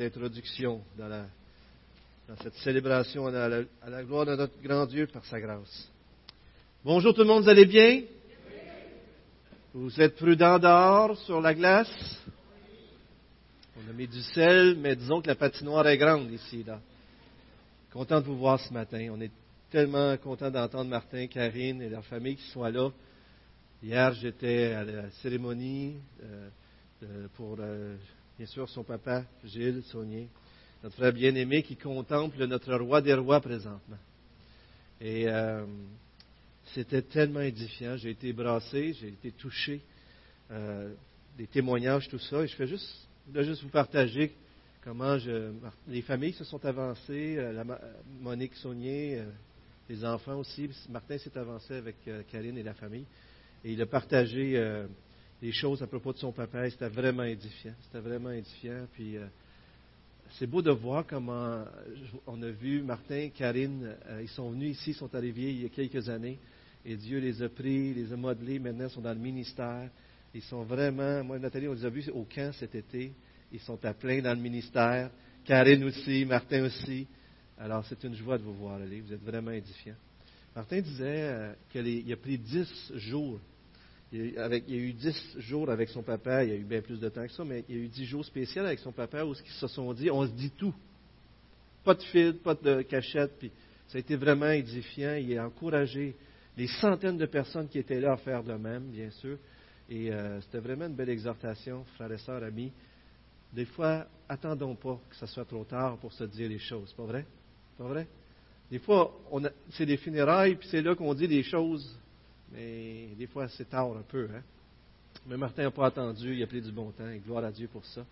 introduction dans, cette célébration à la, gloire de notre grand Dieu par sa grâce. Bonjour tout le monde, vous allez bien? Vous êtes prudents dehors sur la glace? On a mis du sel, mais disons que la patinoire est grande ici. Content de vous voir ce matin. On est tellement content d'entendre Martin, Karine et leur famille qui sont là. Hier, j'étais à la cérémonie euh, euh, pour, euh, bien sûr, son papa, Gilles Saunier, notre frère bien-aimé qui contemple notre roi des rois présentement. Et euh, c'était tellement édifiant. J'ai été brassé, j'ai été touché, euh, des témoignages, tout ça. Et je fais juste, vous partager comment je, les familles se sont avancées, euh, la, Monique Saunier, les enfants aussi. Martin s'est avancé avec Karine et la famille. Et il a partagé les choses à propos de son papa. C'était vraiment édifiant. C'était vraiment édifiant. Puis euh, c'est beau de voir comment on a vu Martin, Karine, euh, ils sont venus ici, ils sont arrivés il y a quelques années. Et Dieu les a pris, les a modelés. Maintenant, ils sont dans le ministère. Ils sont vraiment. Moi, Nathalie, on les a vus au camp cet été. Ils sont à plein dans le ministère. Karine aussi, Martin aussi. Alors, c'est une joie de vous voir aller. Vous êtes vraiment édifiants. Martin disait euh, qu'il a pris dix jours il y, a, eu dix jours avec son papa, il y a eu bien plus de temps que ça, mais il y a eu dix jours spéciaux avec son papa où ils se sont dit, on se dit tout. Pas de fil, pas de cachette, puis ça a été vraiment édifiant. Il a encouragé les centaines de personnes qui étaient là à faire de même, bien sûr. Et euh, c'était vraiment une belle exhortation, frères et sœurs, amis. Des fois, attendons pas que ce soit trop tard pour se dire les choses, pas vrai? Pas vrai? Des fois, c'est des funérailles, puis c'est là qu'on dit des choses mais des fois, c'est tard un peu. Hein? Mais Martin n'a pas attendu, il a pris du bon temps, et gloire à Dieu pour ça.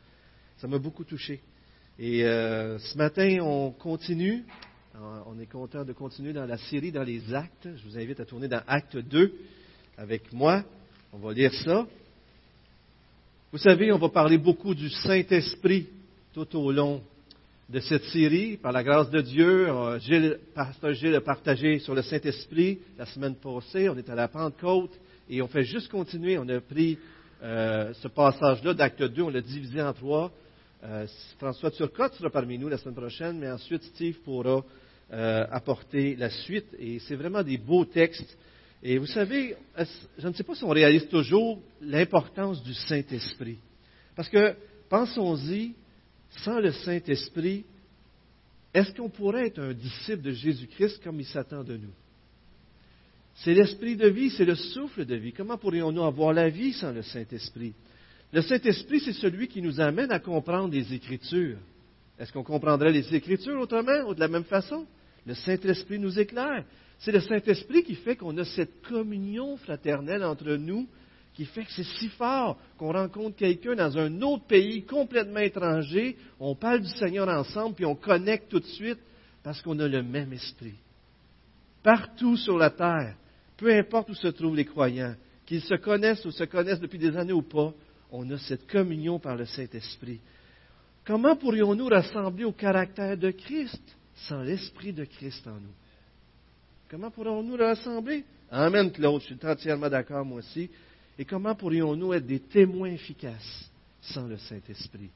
Ça m'a beaucoup touché. Et euh, ce matin, on continue. On est content de continuer dans la série dans les actes. Je vous invite à tourner dans Acte 2 avec moi. On va lire ça. Vous savez, on va parler beaucoup du Saint-Esprit tout au long de cette série. Par la grâce de Dieu, euh, Gilles, Gilles a partagé sur le Saint-Esprit la semaine passée. On est à la Pentecôte et on fait juste continuer. On a pris euh, ce passage-là d'acte 2, on l'a divisé en trois. Euh, François Turcotte sera parmi nous la semaine prochaine, mais ensuite Steve pourra apporter la suite. Et c'est vraiment des beaux textes. Et vous savez, je ne sais pas si on réalise toujours l'importance du Saint-Esprit. Parce que, pensons-y, sans le Saint-Esprit, est-ce qu'on pourrait être un disciple de Jésus-Christ comme il s'attend de nous? C'est l'esprit de vie, c'est le souffle de vie. Comment pourrions-nous avoir la vie sans le Saint-Esprit? Le Saint-Esprit, c'est celui qui nous amène à comprendre les Écritures. Est-ce qu'on comprendrait les Écritures autrement ou de la même façon? Le Saint-Esprit nous éclaire. C'est le Saint-Esprit qui fait qu'on a cette communion fraternelle entre nous qui fait que c'est si fort qu'on rencontre quelqu'un dans un autre pays complètement étranger, on parle du Seigneur ensemble, puis on connecte tout de suite parce qu'on a le même esprit. Partout sur la terre, peu importe où se trouvent les croyants, qu'ils se connaissent ou se connaissent depuis des années ou pas, on a cette communion par le Saint-Esprit. Comment pourrions-nous rassembler au caractère de Christ sans l'Esprit de Christ en nous? Comment pourrions-nous rassembler? Amen, Claude, je suis entièrement d'accord, moi aussi. Et comment pourrions-nous être des témoins efficaces sans le Saint-Esprit,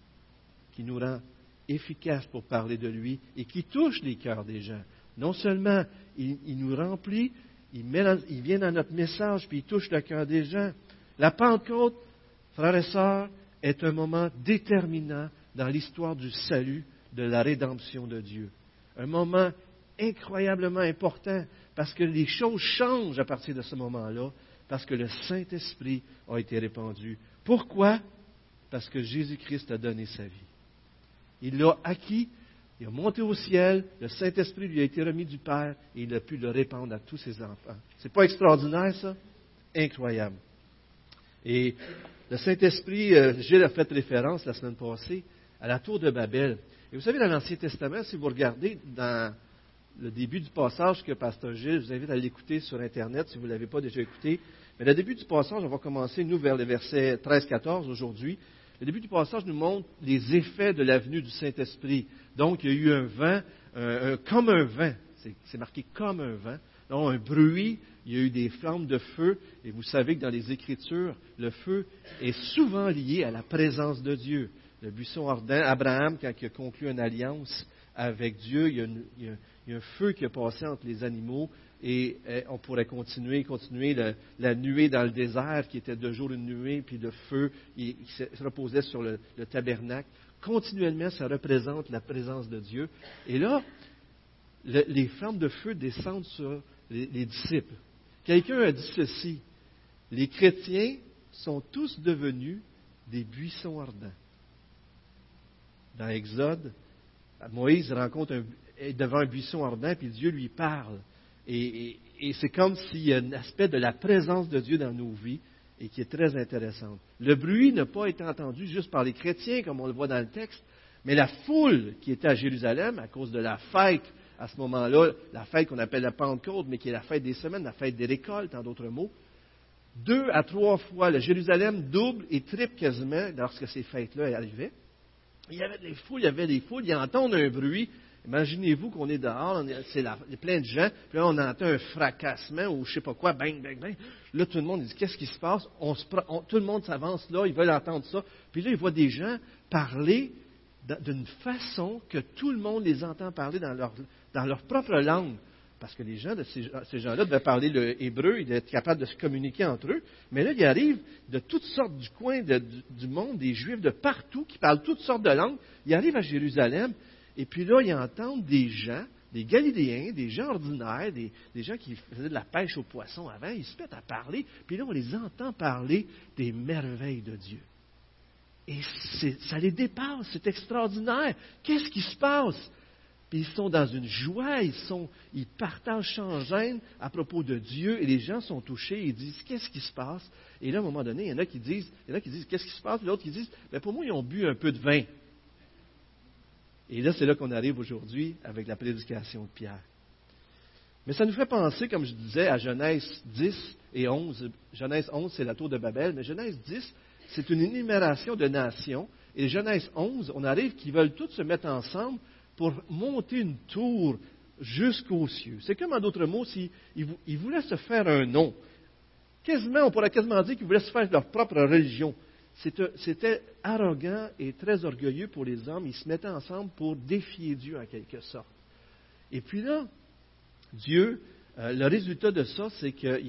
qui nous rend efficaces pour parler de lui et qui touche les cœurs des gens? Non seulement il, nous remplit, il, il, vient dans notre message, puis il touche le cœur des gens. La Pentecôte, frères et sœurs, est un moment déterminant dans l'histoire du salut, de la rédemption de Dieu. Un moment incroyablement important parce que les choses changent à partir de ce moment-là parce que le Saint-Esprit a été répandu. Pourquoi? Parce que Jésus-Christ a donné sa vie. Il l'a acquis, il a monté au ciel, le Saint-Esprit lui a été remis du Père et il a pu le répandre à tous ses enfants. C'est pas extraordinaire, ça? Incroyable. Et le Saint-Esprit, euh, a fait référence la semaine passée à la tour de Babel. Et vous savez, dans l'Ancien Testament, si vous regardez dans le début du passage que Pasteur Gilles, je vous invite à l'écouter sur Internet si vous ne l'avez pas déjà écouté. Mais le début du passage, on va commencer, nous, vers les versets 13-14 aujourd'hui. Le début du passage nous montre les effets de la venue du Saint-Esprit. Donc, il y a eu un vent, comme un vent, c'est marqué comme un vent, donc un bruit, il y a eu des flammes de feu, et vous savez que dans les Écritures, le feu est souvent lié à la présence de Dieu. le buisson ardent. Abraham, quand il a conclu une alliance avec Dieu, il y, a il y a un feu qui a passé entre les animaux et euh, on pourrait continuer, continuer la nuée dans le désert qui était de jour une nuée, puis le feu qui se reposait sur le, tabernacle. Continuellement, ça représente la présence de Dieu. Et là, les flammes de feu descendent sur les, les disciples. Quelqu'un a dit ceci, les chrétiens sont tous devenus des buissons ardents. Dans Exode, Moïse rencontre un, devant un buisson ardent, puis Dieu lui parle. Et, c'est comme s'il y a un aspect de la présence de Dieu dans nos vies et qui est très intéressant. Le bruit n'a pas été entendu juste par les chrétiens, comme on le voit dans le texte, mais la foule qui était à Jérusalem à cause de la fête à ce moment-là, la fête qu'on appelle la Pentecôte, mais qui est la fête des semaines, la fête des récoltes, en d'autres mots. Deux à trois fois, le Jérusalem double et triple quasiment lorsque ces fêtes-là arrivaient. Il y avait des foules, il y avait des foules, ils entendent un bruit, Imaginez-vous qu'on est dehors, c'est plein de gens, puis là on entend un fracassement ou je sais pas quoi, bang, bang, bang. Là tout le monde dit qu'est-ce qui se passe? Tout le monde s'avance là, ils veulent entendre ça. Puis là ils voient des gens parler d'une façon que tout le monde les entend parler dans leur, propre langue. Parce que ces, gens-là devaient parler le hébreu, ils devaient être capables de se communiquer entre eux. Mais là, il arrive de toutes sortes du coin du, monde, des Juifs de partout qui parlent toutes sortes de langues. Ils arrivent à Jérusalem et puis là, ils entendent des gens, des Galiléens, des gens ordinaires, des, gens qui faisaient de la pêche aux poissons avant, ils se mettent à parler, puis là, on les entend parler des merveilles de Dieu. Et ça les dépasse, c'est extraordinaire. Qu'est-ce qui se passe? Puis ils sont dans une joie, ils, sont, ils partagent sans gêne à propos de Dieu, et les gens sont touchés, ils disent Qu'est-ce qui se passe? Et là, à un moment donné, il y en a qui disent, Qu'est-ce qui se passe? Puis l'autre qui disent ben, Pour moi, ils ont bu un peu de vin. Et là, c'est là qu'on arrive aujourd'hui avec la prédication de Pierre. Mais ça nous fait penser, comme je disais, à Genèse 10 et 11. Genèse 11, c'est la tour de Babel, mais Genèse 10, c'est une énumération de nations. Et Genèse 11, on arrive qu'ils veulent tous se mettre ensemble pour monter une tour jusqu'aux cieux. C'est comme en d'autres mots, s'ils voulaient se faire un nom. Quasiment, on pourrait quasiment dire qu'ils voulaient se faire leur propre religion. C'était arrogant et très orgueilleux pour les hommes. Ils se mettaient ensemble pour défier Dieu en quelque sorte. Et puis là, Dieu, euh, le résultat de ça, c'est que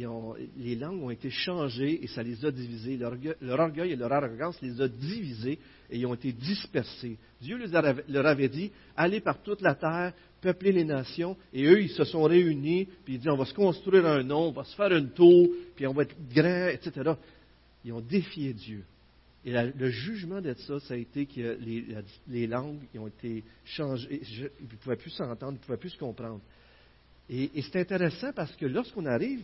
les langues ont été changées et ça les a divisées. Leur, orgueil et leur arrogance les a divisés et ils ont été dispersés. Dieu leur avait dit, allez par toute la terre, peuplez les nations, et eux, ils se sont réunis, puis ils dit, on va se construire un nom, on va se faire une tour, puis on va être grand, etc. Ils ont défié Dieu. Et le jugement de ça, ça a été que les, langues ont été changées. ils ne pouvaient plus s'entendre, ils ne pouvaient plus se comprendre. Et, c'est intéressant parce que lorsqu'on arrive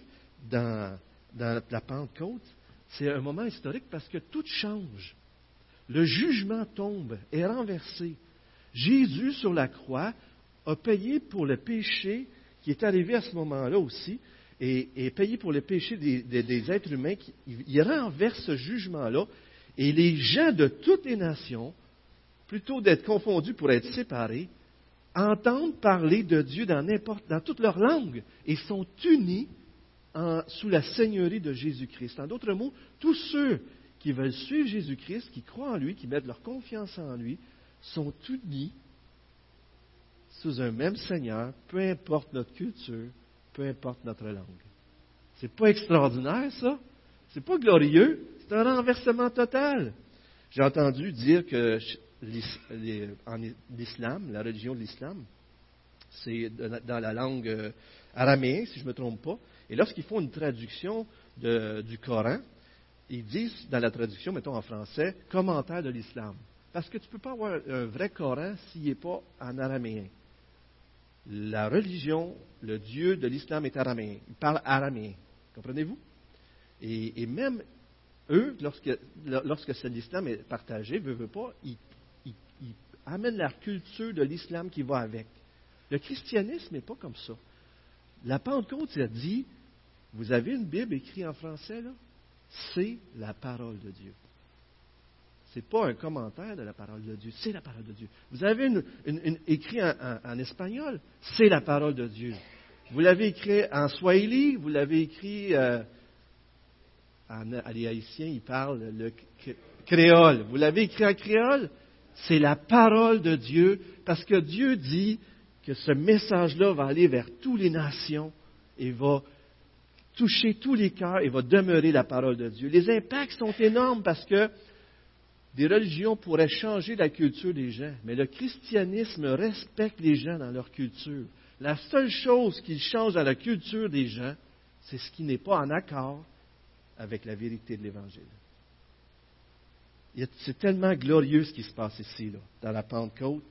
dans, la Pentecôte, c'est un moment historique parce que tout change. Le jugement tombe, est renversé. Jésus, sur la croix, a payé pour le péché qui est arrivé à ce moment-là aussi, et, payé pour le péché des, des êtres humains. Qui, il renverse ce jugement-là et les gens de toutes les nations, plutôt d'être confondus pour être séparés, entendent parler de Dieu dans, toute leur langue et sont unis sous la seigneurie de Jésus-Christ. En d'autres mots, tous ceux qui veulent suivre Jésus-Christ, qui croient en lui, qui mettent leur confiance en lui, sont unis sous un même Seigneur, peu importe notre culture, peu importe notre langue. C'est pas extraordinaire, ça? C'est pas glorieux? C'est un renversement total. J'ai entendu dire que l'islam, la religion de l'islam, c'est dans la langue euh, araméenne, si je ne me trompe pas. Et lorsqu'ils font une traduction du Coran, ils disent dans la traduction, mettons en français, commentaire de l'islam. Parce que tu ne peux pas avoir un vrai Coran s'il n'est pas en araméen. La religion, le Dieu de l'islam est araméen. Il parle araméen. Comprenez-vous? Et, même eux, lorsque, lorsque l'islam est partagé, veut, veut pas, ils, amènent la culture de l'islam qui va avec. Le christianisme n'est pas comme ça. La Pentecôte, a dit, vous avez une Bible écrite en français, là? C'est la parole de Dieu. Ce n'est pas un commentaire de la parole de Dieu, c'est la parole de Dieu. Vous avez une, écrit en, espagnol, c'est la parole de Dieu. Vous l'avez écrit en swahili, vous l'avez écrit euh, les Haïtiens, ils parlent le créole. Vous l'avez écrit en créole? c'est la parole de Dieu, parce que Dieu dit que ce message-là va aller vers toutes les nations et va toucher tous les cœurs et va demeurer la parole de Dieu. Les impacts sont énormes parce que des religions pourraient changer la culture des gens, mais le christianisme respecte les gens dans leur culture. La seule chose qui change dans la culture des gens, c'est ce qui n'est pas en accord avec la vérité de l'Évangile. C'est tellement glorieux ce qui se passe ici, là, dans la Pentecôte.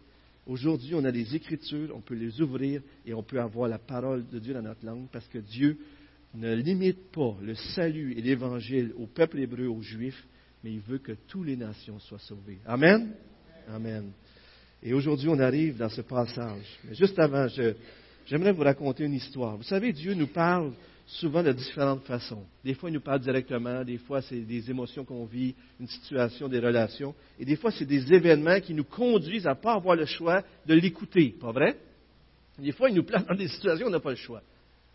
Aujourd'hui, on a les Écritures, on peut les ouvrir et on peut avoir la parole de Dieu dans notre langue parce que Dieu ne limite pas le salut et l'Évangile au peuple hébreu, aux Juifs, mais il veut que toutes les nations soient sauvées. Amen? Amen. Et aujourd'hui, on arrive dans ce passage. Mais juste avant, j'aimerais vous raconter une histoire. Vous savez, Dieu nous parle souvent de différentes façons. Des fois, il nous parle directement, des fois, c'est des émotions qu'on vit, une situation, des relations, et des fois, c'est des événements qui nous conduisent à ne pas avoir le choix de l'écouter, pas vrai? Des fois, il nous place dans des situations où on n'a pas le choix.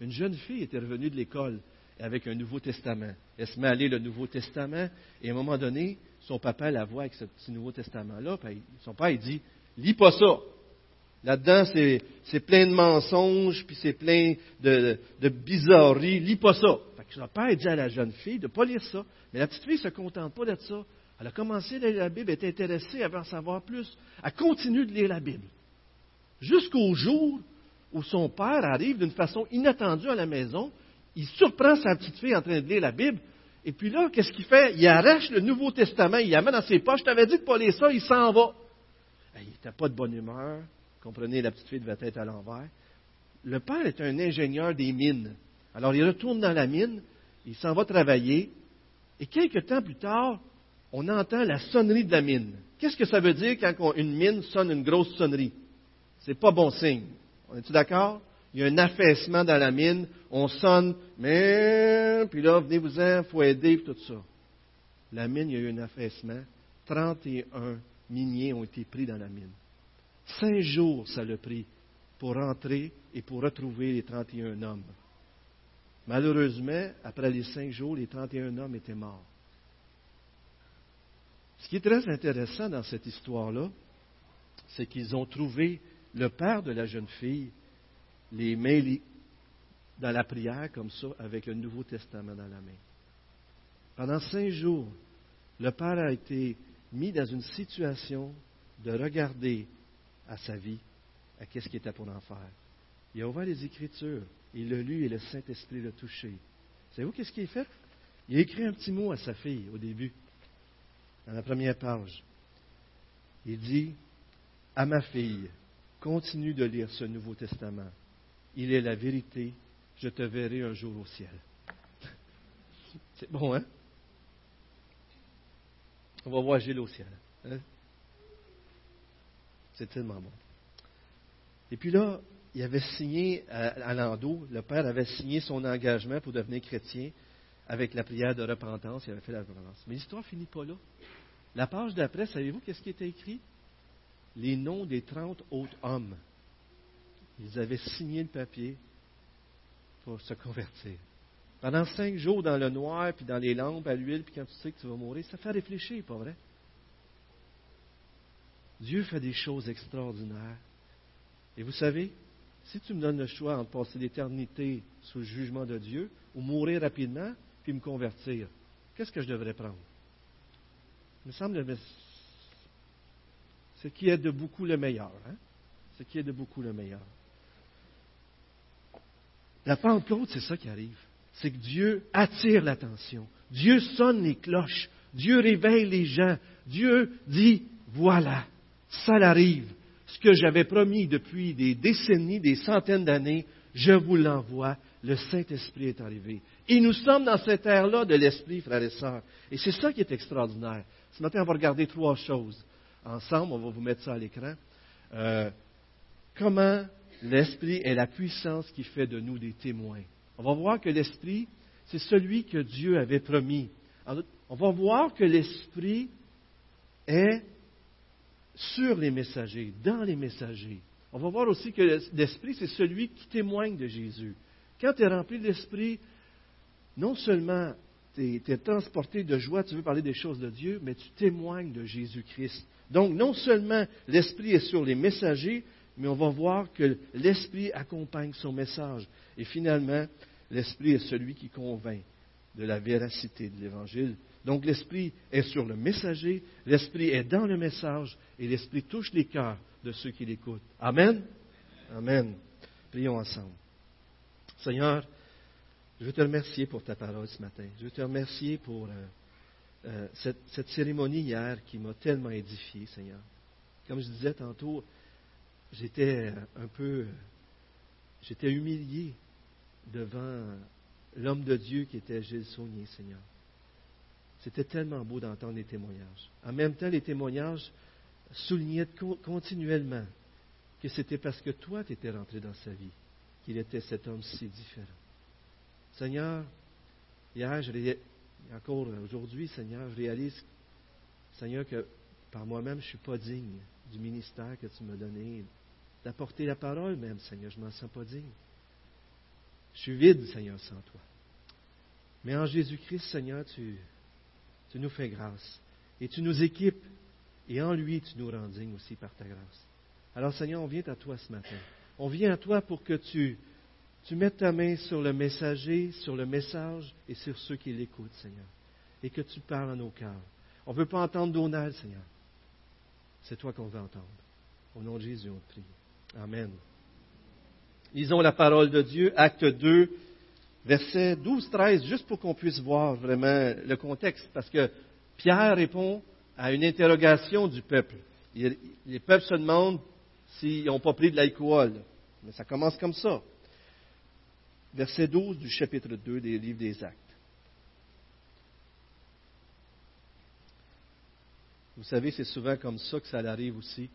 Une jeune fille était revenue de l'école avec un Nouveau Testament. Elle se met à lire le Nouveau Testament, et à un moment donné, son papa la voit avec ce petit Nouveau Testament-là, son père, il dit, lis pas ça. Là-dedans, c'est plein de mensonges, puis c'est plein de, bizarreries. Lis pas ça. Fait que son père dit à la jeune fille de ne pas lire ça. Mais la petite fille ne se contente pas de ça. Elle a commencé à lire la Bible, elle est intéressée, elle veut en savoir plus. Elle continue de lire la Bible. Jusqu'au jour où son père arrive d'une façon inattendue à la maison, il surprend sa petite fille en train de lire la Bible, et puis là, qu'est-ce qu'il fait? Il arrache le Nouveau Testament, il l'amène dans ses poches. Je t'avais dit de ne pas lire ça, il s'en va. Il n'était pas de bonne humeur. Comprenez, la petite fille devait être à l'envers. Le père est un ingénieur des mines. Alors, il retourne dans la mine, il s'en va travailler, et quelques temps plus tard, on entend la sonnerie de la mine. Qu'est-ce que ça veut dire quand une mine sonne une grosse sonnerie? C'est pas bon signe. On est-tu d'accord? Il y a un affaissement dans la mine, on sonne, mais, puis là, venez-vous-en, il faut aider, tout ça. La mine, il y a eu un affaissement. 31 miniers ont été pris dans la mine. Cinq jours, ça l'a pris pour rentrer et pour retrouver les 31 hommes. Malheureusement, après les cinq jours, les 31 hommes étaient morts. Ce qui est très intéressant dans cette histoire-là, c'est qu'ils ont trouvé le père de la jeune fille, les mains dans la prière comme ça, avec le Nouveau Testament dans la main. Pendant cinq jours, le père a été mis dans une situation de regarder à sa vie, à qu'est-ce qu'il était pour en faire. Il a ouvert les Écritures, il l'a lu et le Saint-Esprit l'a touché. Savez-vous qu'est-ce qu'il a fait? Il a écrit un petit mot à sa fille au début, dans la première page. Il dit À ma fille, continue de lire ce Nouveau Testament. Il est la vérité, je te verrai un jour au ciel. C'est bon, hein? On va voir Gilles au ciel. Hein? C'est tellement bon. Et puis là, il avait signé à, Lando, le père avait signé son engagement pour devenir chrétien avec la prière de repentance. Il avait fait la repentance. Mais l'histoire finit pas là. La page d'après, savez-vous qu'est-ce qui était écrit? Les noms des trente autres hommes. Ils avaient signé le papier pour se convertir. Pendant cinq jours dans le noir, puis dans les lampes à l'huile, puis quand tu sais que tu vas mourir, ça fait réfléchir, pas vrai? Dieu fait des choses extraordinaires. Et vous savez, si tu me donnes le choix entre passer l'éternité sous le jugement de Dieu ou mourir rapidement puis me convertir, qu'est-ce que je devrais prendre? Il me semble que ce qui est de beaucoup le meilleur. Hein? Ce qui est de beaucoup le meilleur. La Pentecôte, c'est ça qui arrive. C'est que Dieu attire l'attention. Dieu sonne les cloches. Dieu réveille les gens. Dieu dit, voilà, ça l'arrive. Ce que j'avais promis depuis des décennies, des centaines d'années, je vous l'envoie. Le Saint-Esprit est arrivé. Et nous sommes dans cette ère-là de l'Esprit, frères et sœurs. Et c'est ça qui est extraordinaire. Ce matin, on va regarder trois choses. Ensemble, on va vous mettre ça à l'écran. Euh, comment l'Esprit est la puissance qui fait de nous des témoins. On va voir que l'Esprit, c'est celui que Dieu avait promis. On va voir que l'Esprit est sur les messagers, dans les messagers. On va voir aussi que l'Esprit, c'est celui qui témoigne de Jésus. Quand tu es rempli d'Esprit, non seulement tu es, transporté de joie, tu veux parler des choses de Dieu, mais tu témoignes de Jésus-Christ Donc, non seulement l'Esprit est sur les messagers, mais on va voir que l'Esprit accompagne son message. Et finalement, l'Esprit est celui qui convainc de la véracité de l'Évangile. Donc l'Esprit est sur le messager, l'Esprit est dans le message, et l'Esprit touche les cœurs de ceux qui l'écoutent. Amen? Amen. Prions ensemble. Seigneur, je veux te remercier pour ta parole ce matin. Je veux te remercier pour euh, euh, cette, cette, cérémonie hier qui m'a tellement édifié, Seigneur. Comme je disais tantôt, j'étais un peu, j'étais humilié devant l'homme de Dieu qui était Gilles Saunier, Seigneur. C'était tellement beau d'entendre les témoignages. En même temps, les témoignages soulignaient continuellement que c'était parce que toi, tu étais rentré dans sa vie qu'il était cet homme si différent. Seigneur, hier, je encore aujourd'hui, Seigneur, je réalise, Seigneur, que par moi-même, je ne suis pas digne du ministère que tu m'as donné, d'apporter la parole même, Seigneur, je ne m'en sens pas digne. Je suis vide, Seigneur, sans toi. Mais en Jésus-Christ, Seigneur, tu, tu nous fais grâce. Et tu nous équipes. Et en lui, tu nous rends dignes aussi par ta grâce. Alors, Seigneur, on vient à toi ce matin. On vient à toi pour que tu, tu mettes ta main sur le messager, sur le message et sur ceux qui l'écoutent, Seigneur. Et que tu parles à nos cœurs. On ne veut pas entendre Donald, Seigneur. C'est toi qu'on veut entendre. Au nom de Jésus, on prie. Amen. Lisons la parole de Dieu, acte 2, versets 12-13, juste pour qu'on puisse voir vraiment le contexte, parce que Pierre répond à une interrogation du peuple. Les peuples se demandent s'ils n'ont pas pris de l'alcool. Mais ça commence comme ça. Verset 12 du chapitre 2 des livres des Actes. Vous savez, c'est souvent comme ça que ça arrive aussi.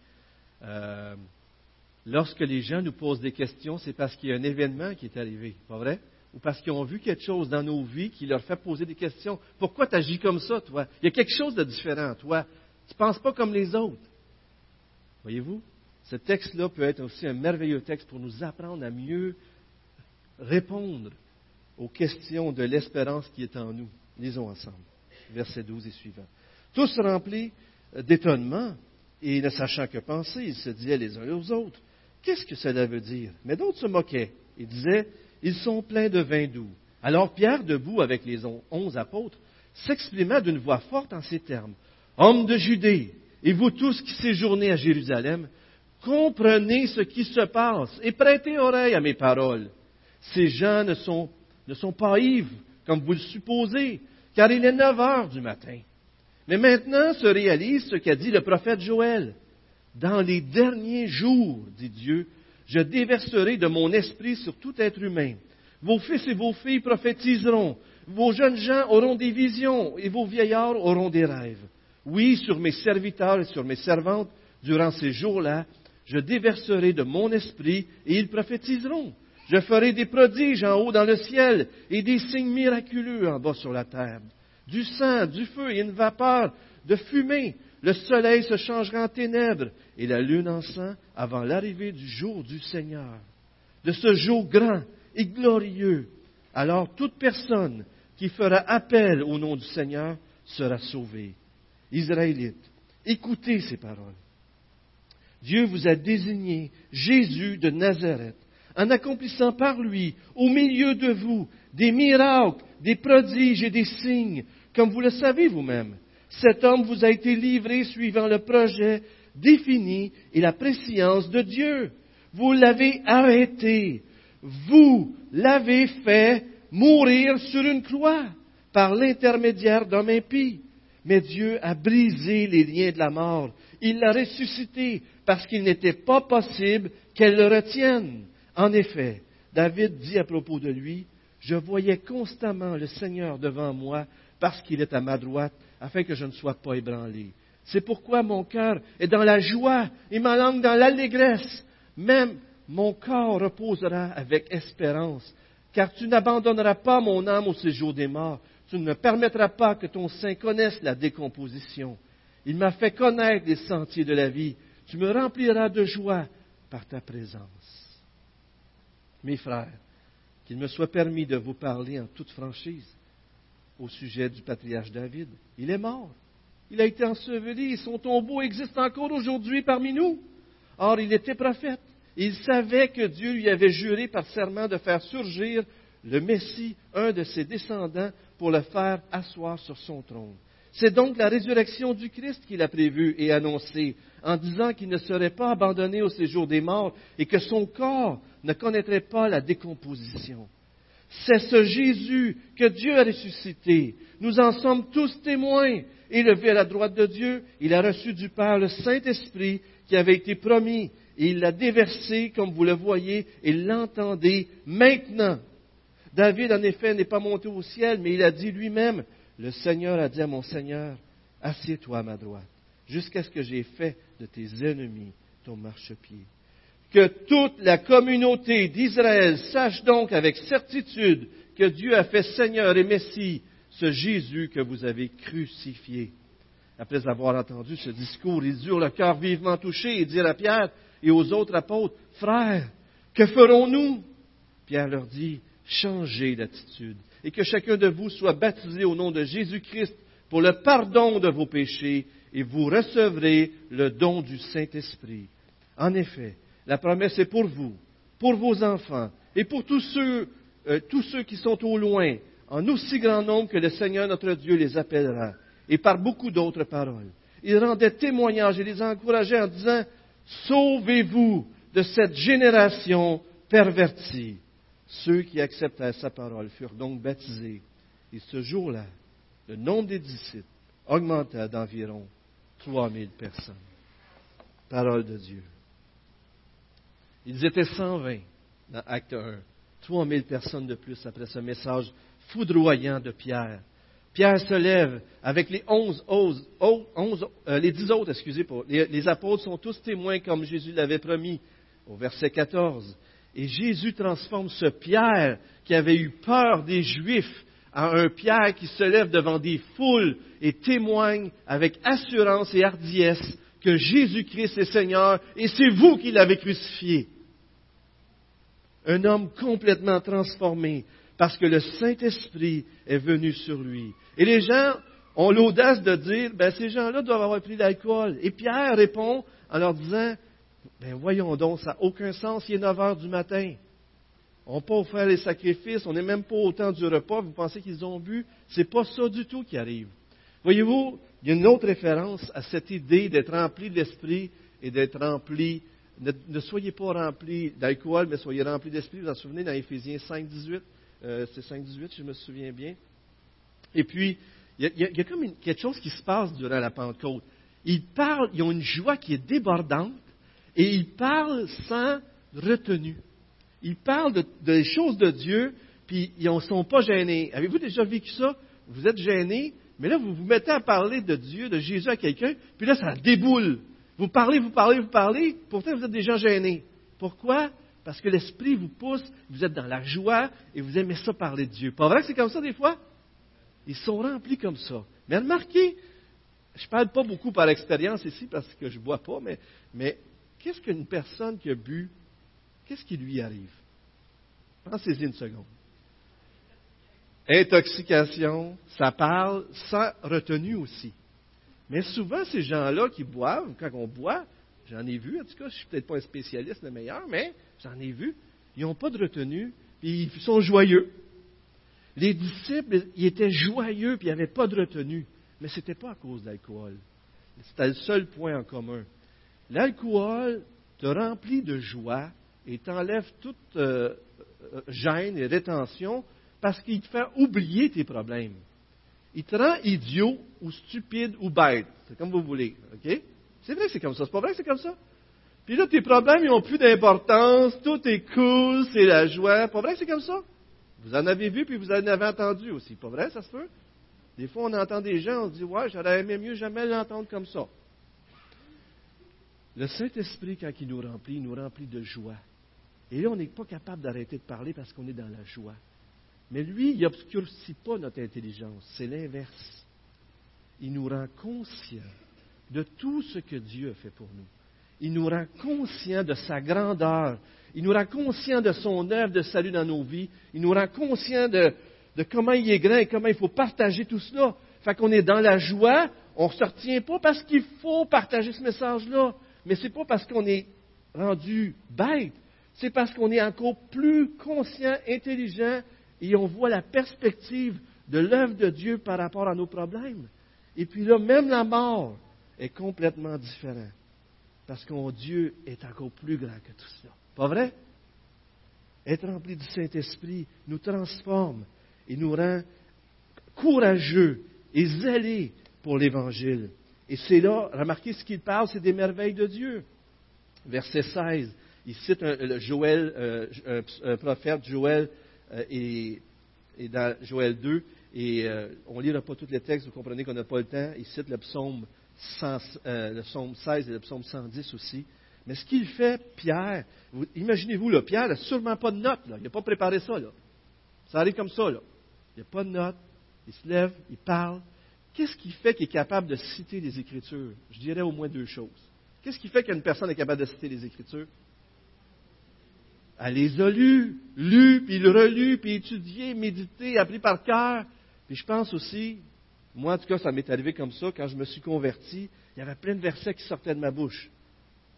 Euh, lorsque les gens nous posent des questions, c'est parce qu'il y a un événement qui est arrivé, pas vrai? Ou parce qu'ils ont vu quelque chose dans nos vies qui leur fait poser des questions. Pourquoi tu agis comme ça, toi? Il y a quelque chose de différent, toi. Tu ne penses pas comme les autres. Voyez-vous? Ce texte-là peut être aussi un merveilleux texte pour nous apprendre à mieux répondre aux questions de l'espérance qui est en nous. Lisons ensemble. Verset 12 et suivant. Tous remplis d'étonnement et ne sachant que penser, ils se disaient les uns aux autres, qu'est-ce que cela veut dire? Mais d'autres se moquaient et disaient, ils sont pleins de vin doux. Alors Pierre, debout avec les onze apôtres, s'exprima d'une voix forte en ces termes. Hommes de Judée, et vous tous qui séjournez à Jérusalem, comprenez ce qui se passe et prêtez oreille à mes paroles. Ces gens ne sont, pas ivres, comme vous le supposez, car il est neuf heures du matin. Mais maintenant se réalise ce qu'a dit le prophète Joël. Dans les derniers jours, dit Dieu, je déverserai de mon esprit sur tout être humain. Vos fils et vos filles prophétiseront. Vos jeunes gens auront des visions et vos vieillards auront des rêves. Oui, sur mes serviteurs et sur mes servantes, durant ces jours-là, je déverserai de mon esprit et ils prophétiseront. Je ferai des prodiges en haut dans le ciel et des signes miraculeux en bas sur la terre. Du sang, du feu et une vapeur de fumée le soleil se changera en ténèbres et la lune en sang avant l'arrivée du jour du Seigneur, de ce jour grand et glorieux. Alors toute personne qui fera appel au nom du Seigneur sera sauvée. Israélites, écoutez ces paroles. Dieu vous a désigné Jésus de Nazareth en accomplissant par lui, au milieu de vous, des miracles, des prodiges et des signes, comme vous le savez vous-même. Cet homme vous a été livré suivant le projet défini et la préscience de Dieu. Vous l'avez arrêté. Vous l'avez fait mourir sur une croix par l'intermédiaire d'hommes impies. Mais Dieu a brisé les liens de la mort. Il l'a ressuscité parce qu'il n'était pas possible qu'elle le retienne. En effet, David dit à propos de lui, Je voyais constamment le Seigneur devant moi parce qu'il est à ma droite afin que je ne sois pas ébranlé. C'est pourquoi mon cœur est dans la joie et ma langue dans l'allégresse. Même mon corps reposera avec espérance, car tu n'abandonneras pas mon âme au séjour des morts. Tu ne permettras pas que ton sein connaisse la décomposition. Il m'a fait connaître les sentiers de la vie. Tu me rempliras de joie par ta présence. Mes frères, qu'il me soit permis de vous parler en toute franchise au sujet du patriarche David. Il est mort. Il a été enseveli son tombeau existe encore aujourd'hui parmi nous. Or, il était prophète. Il savait que Dieu lui avait juré par serment de faire surgir le Messie, un de ses descendants, pour le faire asseoir sur son trône. C'est donc la résurrection du Christ qu'il a prévue et annoncée, en disant qu'il ne serait pas abandonné au séjour des morts et que son corps ne connaîtrait pas la décomposition. C'est ce Jésus que Dieu a ressuscité. Nous en sommes tous témoins. Élevé à la droite de Dieu, il a reçu du Père le Saint-Esprit qui avait été promis et il l'a déversé, comme vous le voyez, et l'entendez maintenant. David, en effet, n'est pas monté au ciel, mais il a dit lui-même, le Seigneur a dit à mon Seigneur, assieds-toi à ma droite, jusqu'à ce que j'ai fait de tes ennemis ton marchepied. Que toute la communauté d'Israël sache donc avec certitude que Dieu a fait Seigneur et Messie ce Jésus que vous avez crucifié. Après avoir entendu ce discours, ils eurent le cœur vivement touché et dirent à Pierre et aux autres apôtres, Frères, que ferons-nous Pierre leur dit, Changez d'attitude et que chacun de vous soit baptisé au nom de Jésus-Christ pour le pardon de vos péchés et vous recevrez le don du Saint-Esprit. En effet, la promesse est pour vous, pour vos enfants et pour tous ceux, euh, tous ceux qui sont au loin, en aussi grand nombre que le Seigneur notre Dieu les appellera, et par beaucoup d'autres paroles. Il rendait témoignage et les encourageait en disant, Sauvez-vous de cette génération pervertie. Ceux qui acceptèrent sa parole furent donc baptisés. Et ce jour-là, le nombre des disciples augmenta d'environ 3000 personnes. Parole de Dieu. Ils étaient 120 dans Acte 1. 3000 personnes de plus après ce message foudroyant de Pierre. Pierre se lève avec les onze, euh, les dix autres, excusez, les, les apôtres sont tous témoins comme Jésus l'avait promis au verset 14. Et Jésus transforme ce Pierre qui avait eu peur des Juifs en un Pierre qui se lève devant des foules et témoigne avec assurance et hardiesse que Jésus-Christ est Seigneur et c'est vous qui l'avez crucifié. Un homme complètement transformé parce que le Saint-Esprit est venu sur lui. Et les gens ont l'audace de dire, ben, ces gens-là doivent avoir pris l'alcool. Et Pierre répond en leur disant, ben voyons donc, ça n'a aucun sens, il est 9 heures du matin. On n'a pas offert les sacrifices, on n'est même pas au temps du repas, vous pensez qu'ils ont bu? C'est pas ça du tout qui arrive. Voyez-vous, il y a une autre référence à cette idée d'être rempli de l'esprit et d'être rempli. Ne, soyez pas rempli d'alcool, mais soyez rempli d'esprit. Vous vous en souvenez dans Éphésiens 5, 18? Euh, c'est 5, 18, si je me souviens bien. Et puis, il y a, comme quelque chose qui se passe durant la Pentecôte. Ils parlent, ils ont une joie qui est débordante, et ils parlent sans retenue. Ils parlent des choses de Dieu, puis ils ne sont pas gênés. Avez-vous déjà vécu ça? Vous êtes gêné, mais là, vous vous mettez à parler de Dieu, de Jésus à quelqu'un, puis là, ça déboule. Vous parlez, vous parlez, vous parlez, pourtant vous êtes déjà gêné. Pourquoi? Parce que l'Esprit vous pousse, vous êtes dans la joie et vous aimez ça parler de Dieu. Pas vrai que c'est comme ça des fois? Ils sont remplis comme ça. Mais remarquez, je ne parle pas beaucoup par expérience ici parce que je ne bois pas, mais, mais qu'est-ce qu'une personne qui a bu, qu'est-ce qui lui arrive? Pensez-y une seconde. Intoxication, ça parle sans retenue aussi. Mais souvent, ces gens-là qui boivent, quand on boit, j'en ai vu, en tout cas, je ne suis peut-être pas un spécialiste le meilleur, mais j'en ai vu, ils n'ont pas de retenue, puis ils sont joyeux. Les disciples, ils étaient joyeux, puis ils n'avaient pas de retenue. Mais ce n'était pas à cause de l'alcool. C'était le seul point en commun. L'alcool te remplit de joie et t'enlève toute euh, euh, gêne et rétention parce qu'il te fait oublier tes problèmes. Il te rend idiot ou stupide ou bête. C'est comme vous voulez. OK? C'est vrai que c'est comme ça. C'est pas vrai que c'est comme ça? Puis là, tes problèmes, ils n'ont plus d'importance. Tout est cool, c'est la joie. Pas vrai que c'est comme ça? Vous en avez vu, puis vous en avez entendu aussi. Pas vrai, ça se peut? Des fois, on entend des gens, on se dit, ouais, j'aurais aimé mieux jamais l'entendre comme ça. Le Saint-Esprit, quand il nous remplit, il nous remplit de joie. Et là, on n'est pas capable d'arrêter de parler parce qu'on est dans la joie. Mais lui, il n'obscurcit pas notre intelligence. C'est l'inverse. Il nous rend conscients de tout ce que Dieu a fait pour nous. Il nous rend conscients de sa grandeur. Il nous rend conscients de son œuvre de salut dans nos vies. Il nous rend conscients de, comment il est grand et comment il faut partager tout cela. Fait qu'on est dans la joie, on ne se retient pas parce qu'il faut partager ce message-là, mais ce n'est pas parce qu'on est rendu bête, c'est parce qu'on est encore plus conscient, intelligent, et on voit la perspective de l'œuvre de Dieu par rapport à nos problèmes. Et puis là, même la mort est complètement différente. Parce que Dieu est encore plus grand que tout cela. Pas vrai? Être rempli du Saint-Esprit nous transforme et nous rend courageux et zélés pour l'Évangile. Et c'est là, remarquez ce qu'il parle, c'est des merveilles de Dieu. Verset 16, il cite un, Joël, euh, un, prophète, Joël, euh, et, dans Joël 2, et euh, on ne lira pas tous les textes, vous comprenez qu'on n'a pas le temps. Il cite le psaume, le psaume 16 et le psaume 110 aussi. Mais ce qu'il fait, Pierre, imaginez-vous, là, Pierre n'a sûrement pas de notes, il n'a pas préparé ça. Là. Ça arrive comme ça. Là. Il n'a pas de notes, il se lève, il parle. Qu'est-ce qui fait qu'il est capable de citer les Écritures? Je dirais au moins deux choses. Qu'est-ce qui fait qu'une personne est capable de citer les Écritures? Elle les a lues, lues, puis relues, puis étudiées, méditées, appris par cœur. Puis je pense aussi, moi en tout cas, ça m'est arrivé comme ça, quand je me suis converti, il y avait plein de versets qui sortaient de ma bouche.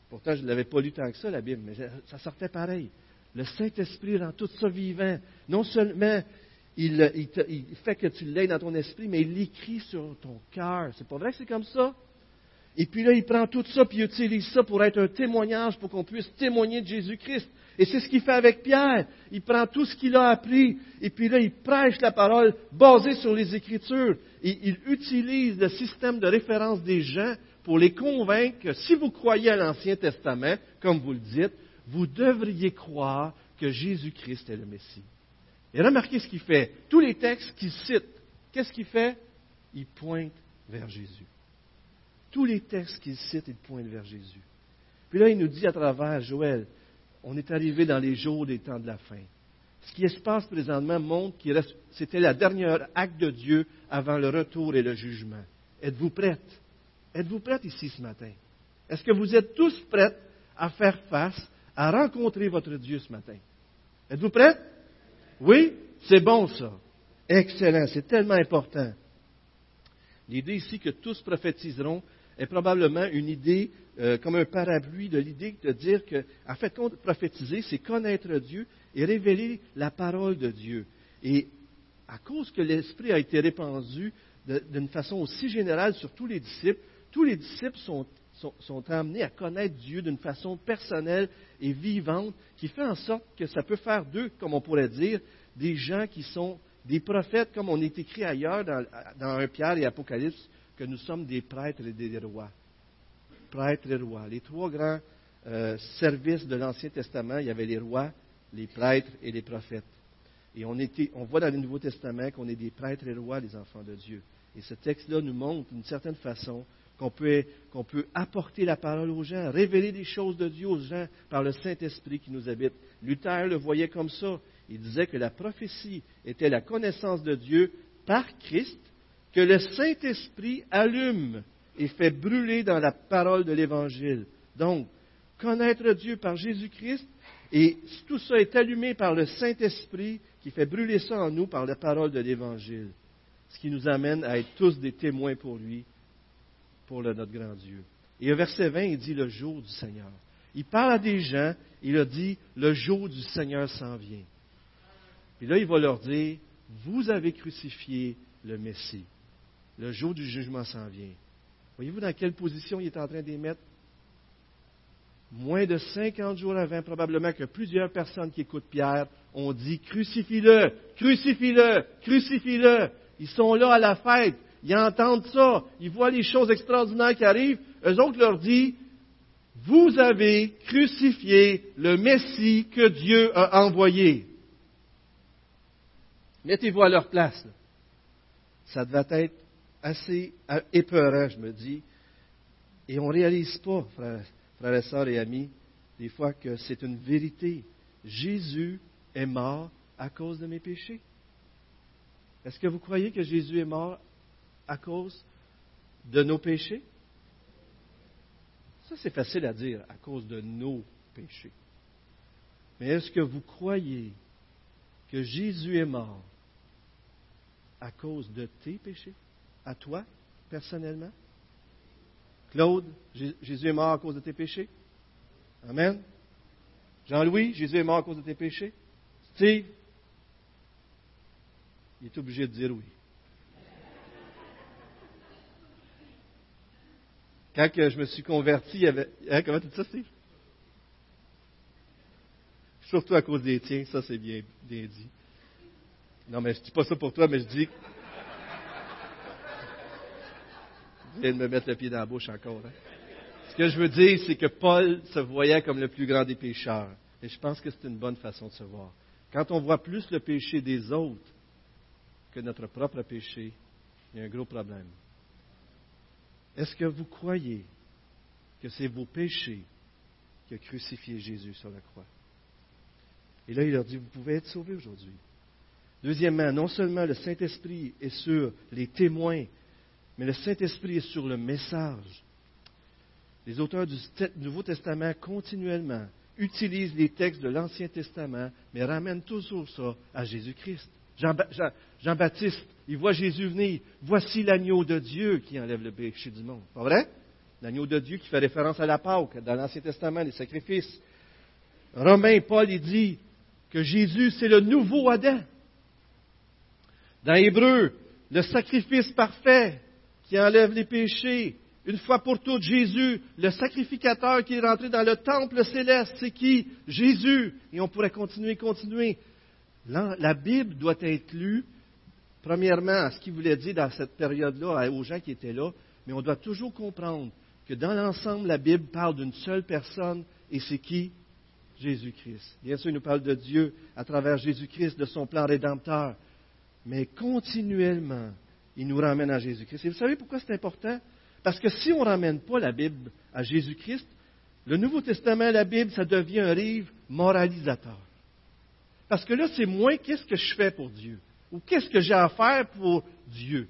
Pourtant, je ne l'avais pas lu tant que ça, la Bible, mais ça sortait pareil. Le Saint-Esprit rend tout ça vivant. Non seulement il, fait que tu l'aies dans ton esprit, mais il l'écrit sur ton cœur. C'est pas vrai que c'est comme ça? Et puis là, il prend tout ça, puis il utilise ça pour être un témoignage, pour qu'on puisse témoigner de Jésus-Christ. Et c'est ce qu'il fait avec Pierre. Il prend tout ce qu'il a appris, et puis là, il prêche la parole basée sur les Écritures. Et il utilise le système de référence des gens pour les convaincre que si vous croyez à l'Ancien Testament, comme vous le dites, vous devriez croire que Jésus-Christ est le Messie. Et remarquez ce qu'il fait. Tous les textes qu'il cite, qu'est-ce qu'il fait? Il pointe vers Jésus. Tous les textes qu'il cite, il pointe vers Jésus. Puis là, il nous dit à travers Joël, on est arrivé dans les jours des temps de la fin. Ce qui se passe présentement montre que c'était la dernière acte de Dieu avant le retour et le jugement. Êtes-vous prêtes? Êtes-vous prêtes ici ce matin? Est-ce que vous êtes tous prêts à faire face, à rencontrer votre Dieu ce matin? Êtes-vous prêts? Oui? C'est bon ça. Excellent. C'est tellement important. L'idée ici que tous prophétiseront est probablement une idée euh, comme un parapluie de l'idée de dire que, fait, prophétiser, c'est connaître Dieu et révéler la parole de Dieu. Et à cause que l'Esprit a été répandu d'une façon aussi générale sur tous les disciples, tous les disciples sont, sont amenés à connaître Dieu d'une façon personnelle et vivante, qui fait en sorte que ça peut faire d'eux, comme on pourrait dire, des gens qui sont des prophètes, comme on est écrit ailleurs dans, dans 1 Pierre et Apocalypse, que nous sommes des prêtres et des rois. Prêtres et rois. Les trois grands euh, services de l'Ancien Testament, il y avait les rois, les prêtres et les prophètes. Et on, était, on voit dans le Nouveau Testament qu'on est des prêtres et rois, les enfants de Dieu. Et ce texte-là nous montre d'une certaine façon qu'on peut, qu'on peut apporter la parole aux gens, révéler des choses de Dieu aux gens par le Saint-Esprit qui nous habite. Luther le voyait comme ça. Il disait que la prophétie était la connaissance de Dieu par Christ que le Saint-Esprit allume et fait brûler dans la parole de l'Évangile. Donc, connaître Dieu par Jésus-Christ, et tout ça est allumé par le Saint-Esprit qui fait brûler ça en nous par la parole de l'Évangile, ce qui nous amène à être tous des témoins pour lui, pour notre grand Dieu. Et au verset 20, il dit le jour du Seigneur. Il parle à des gens, il a dit le jour du Seigneur s'en vient. Et là, il va leur dire, vous avez crucifié le Messie. Le jour du jugement s'en vient. Voyez-vous dans quelle position il est en train d'y mettre? Moins de 50 jours avant, probablement que plusieurs personnes qui écoutent Pierre ont dit Crucifie-le, crucifie-le, crucifie-le. Ils sont là à la fête, ils entendent ça, ils voient les choses extraordinaires qui arrivent. Eux autres leur disent Vous avez crucifié le Messie que Dieu a envoyé. Mettez-vous à leur place. Ça devait être assez épeurant, je me dis. Et on ne réalise pas, frères, et sœurs et amis, des fois que c'est une vérité. Jésus est mort à cause de mes péchés. Est-ce que vous croyez que Jésus est mort à cause de nos péchés? Ça, c'est facile à dire, à cause de nos péchés. Mais est-ce que vous croyez que Jésus est mort à cause de tes péchés? À toi, personnellement? Claude, Jésus est mort à cause de tes péchés? Amen. Jean-Louis, Jésus est mort à cause de tes péchés? Steve, il est obligé de dire oui. Quand je me suis converti, il y avait. Hein, comment tu dis ça, Steve? Surtout à cause des tiens, ça c'est bien, bien dit. Non, mais je ne dis pas ça pour toi, mais je dis. De me mettre le pied dans la bouche encore. Hein. Ce que je veux dire, c'est que Paul se voyait comme le plus grand des pécheurs. Et je pense que c'est une bonne façon de se voir. Quand on voit plus le péché des autres que notre propre péché, il y a un gros problème. Est-ce que vous croyez que c'est vos péchés qui ont crucifié Jésus sur la croix? Et là, il leur dit, vous pouvez être sauvés aujourd'hui. Deuxièmement, non seulement le Saint-Esprit est sur les témoins, mais le Saint-Esprit est sur le message. Les auteurs du Nouveau Testament continuellement utilisent les textes de l'Ancien Testament, mais ramènent toujours ça à Jésus-Christ. Jean-Baptiste, il voit Jésus venir. Voici l'agneau de Dieu qui enlève le péché du monde. Pas vrai? L'agneau de Dieu qui fait référence à la Pâque dans l'Ancien Testament, les sacrifices. Romain, Paul, il dit que Jésus, c'est le nouveau Adam. Dans Hébreu, le sacrifice parfait qui enlève les péchés. Une fois pour toutes, Jésus, le sacrificateur qui est rentré dans le temple céleste, c'est qui? Jésus. Et on pourrait continuer, continuer. La Bible doit être lue, premièrement, à ce qu'il voulait dire dans cette période-là, aux gens qui étaient là, mais on doit toujours comprendre que dans l'ensemble, la Bible parle d'une seule personne, et c'est qui? Jésus-Christ. Bien sûr, il nous parle de Dieu à travers Jésus-Christ, de son plan rédempteur, mais continuellement, il nous ramène à Jésus-Christ. Et vous savez pourquoi c'est important? Parce que si on ne ramène pas la Bible à Jésus-Christ, le Nouveau Testament, la Bible, ça devient un livre moralisateur. Parce que là, c'est moins qu'est-ce que je fais pour Dieu ou qu'est-ce que j'ai à faire pour Dieu.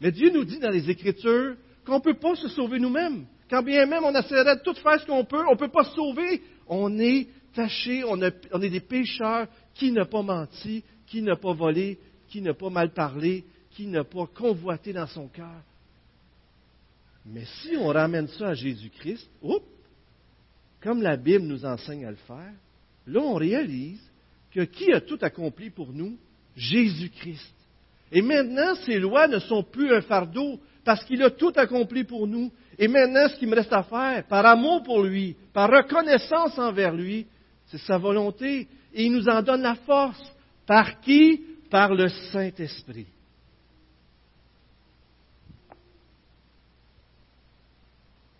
Mais Dieu nous dit dans les Écritures qu'on ne peut pas se sauver nous-mêmes. Quand bien même on essaierait de tout faire ce qu'on peut, on ne peut pas se sauver. On est taché, on, on, est des pécheurs. Qui n'a pas menti, qui n'a pas volé, qui n'a pas mal parlé, qui n'a pas convoité dans son cœur. Mais si on ramène ça à Jésus-Christ, comme la Bible nous enseigne à le faire, là on réalise que qui a tout accompli pour nous? Jésus-Christ. Et maintenant, ces lois ne sont plus un fardeau parce qu'il a tout accompli pour nous. Et maintenant, ce qu'il me reste à faire, par amour pour lui, par reconnaissance envers lui, c'est sa volonté. Et il nous en donne la force. Par qui? Par le Saint-Esprit.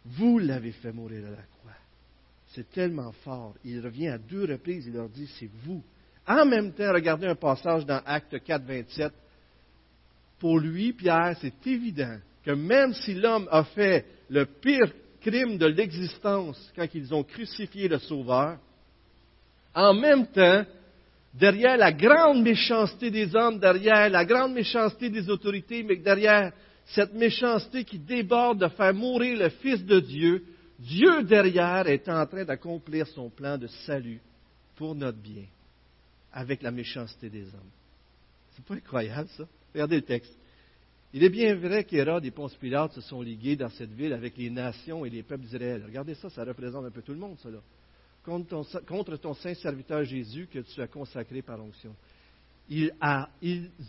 Vous l'avez fait mourir à la croix. C'est tellement fort. Il revient à deux reprises, il leur dit, c'est vous en même temps, regardez un passage dans Acte 4, 27. Pour lui, Pierre, c'est évident que même si l'homme a fait le pire crime de l'existence quand ils ont crucifié le Sauveur, en même temps, derrière la grande méchanceté des hommes, derrière la grande méchanceté des autorités, mais derrière cette méchanceté qui déborde de faire mourir le Fils de Dieu, Dieu derrière est en train d'accomplir son plan de salut pour notre bien avec la méchanceté des hommes. C'est pas incroyable, ça? Regardez le texte. Il est bien vrai qu'Hérode et Ponce Pilate se sont ligués dans cette ville avec les nations et les peuples d'Israël. Regardez ça, ça représente un peu tout le monde, cela. Contre ton, saint serviteur Jésus que tu as consacré par onction. Ils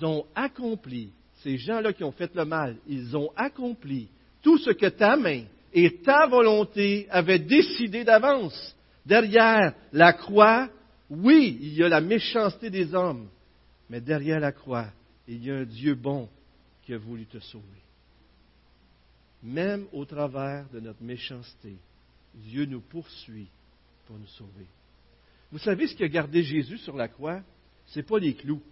ont accompli, ces gens-là qui ont fait le mal, ils ont accompli tout ce que ta main et ta volonté avaient décidé d'avance. Derrière la croix, oui, il y a la méchanceté des hommes, mais derrière la croix, il y a un Dieu bon qui a voulu te sauver. Même au travers de notre méchanceté, Dieu nous poursuit pour nous sauver. Vous savez ce qui a gardé Jésus sur la croix? Ce n'est pas les clous.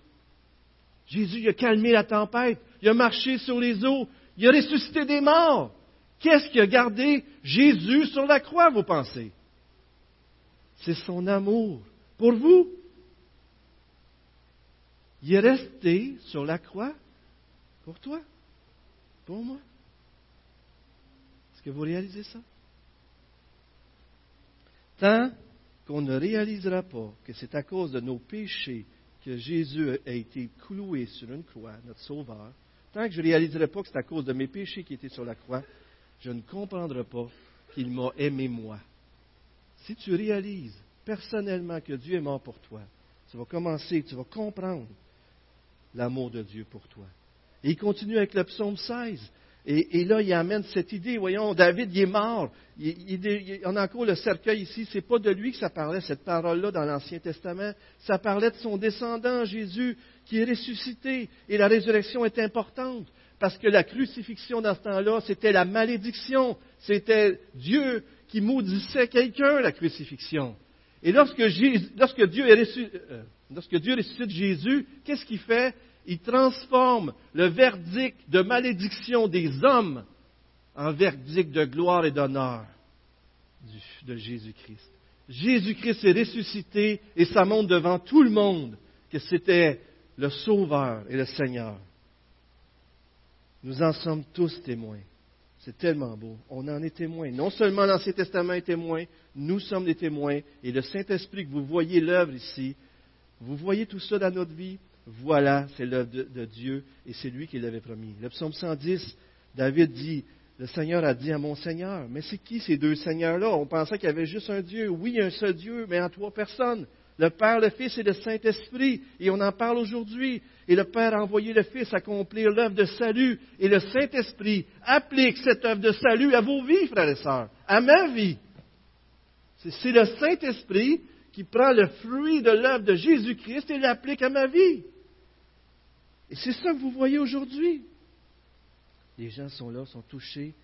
Jésus a calmé la tempête, il a marché sur les eaux, il a ressuscité des morts. Qu'est-ce qui a gardé? Jésus sur la croix, vous pensez? C'est son amour pour vous? Il est resté sur la croix pour toi, pour moi? Est-ce que vous réalisez ça? Tant qu'on ne réalisera pas que c'est à cause de nos péchés que Jésus a été cloué sur une croix, notre Sauveur, tant que je ne réaliserai pas que c'est à cause de mes péchés qui étaient sur la croix, je ne comprendrai pas qu'il m'a aimé moi. Si tu réalises personnellement que Dieu est mort pour toi, tu vas commencer, tu vas comprendre l'amour de Dieu pour toi. Et il continue avec le psaume 16. Et, là, il amène cette idée, voyons, David, il est mort. Il, on a encore le cercueil ici. C'est pas de lui que ça parlait, cette parole-là, dans l'Ancien Testament. Ça parlait de son descendant, Jésus, qui est ressuscité. Et la résurrection est importante. Parce que la crucifixion dans ce temps-là, c'était la malédiction. C'était Dieu qui maudissait quelqu'un, la crucifixion. Et lorsque, lorsque, Dieu euh, lorsque Dieu ressuscite Jésus, qu'est-ce qu'il fait? Il transforme le verdict de malédiction des hommes en verdict de gloire et d'honneur de Jésus-Christ. Jésus-Christ est ressuscité et ça montre devant tout le monde que c'était le Sauveur et le Seigneur. Nous en sommes tous témoins. C'est tellement beau. On en est témoins. Non seulement l'Ancien Testament est témoin, nous sommes des témoins. Et le Saint-Esprit, que vous voyez l'œuvre ici, vous voyez tout ça dans notre vie, voilà, c'est l'œuvre de, Dieu et c'est lui qui l'avait promis. Le psaume 110, David dit, le Seigneur a dit à mon Seigneur, mais c'est qui ces deux Seigneurs-là? On pensait qu'il y avait juste un Dieu. Oui, un seul Dieu, mais en trois personnes. Le Père, le Fils et le Saint-Esprit. Et on en parle aujourd'hui. Et le Père a envoyé le Fils accomplir l'œuvre de salut. Et le Saint-Esprit applique cette œuvre de salut à vos vies, frères et sœurs, à ma vie. C'est le Saint-Esprit qui prend le fruit de l'œuvre de Jésus-Christ et l'applique à ma vie. Et c'est ça que vous voyez aujourd'hui. Les gens sont là, sont touchés.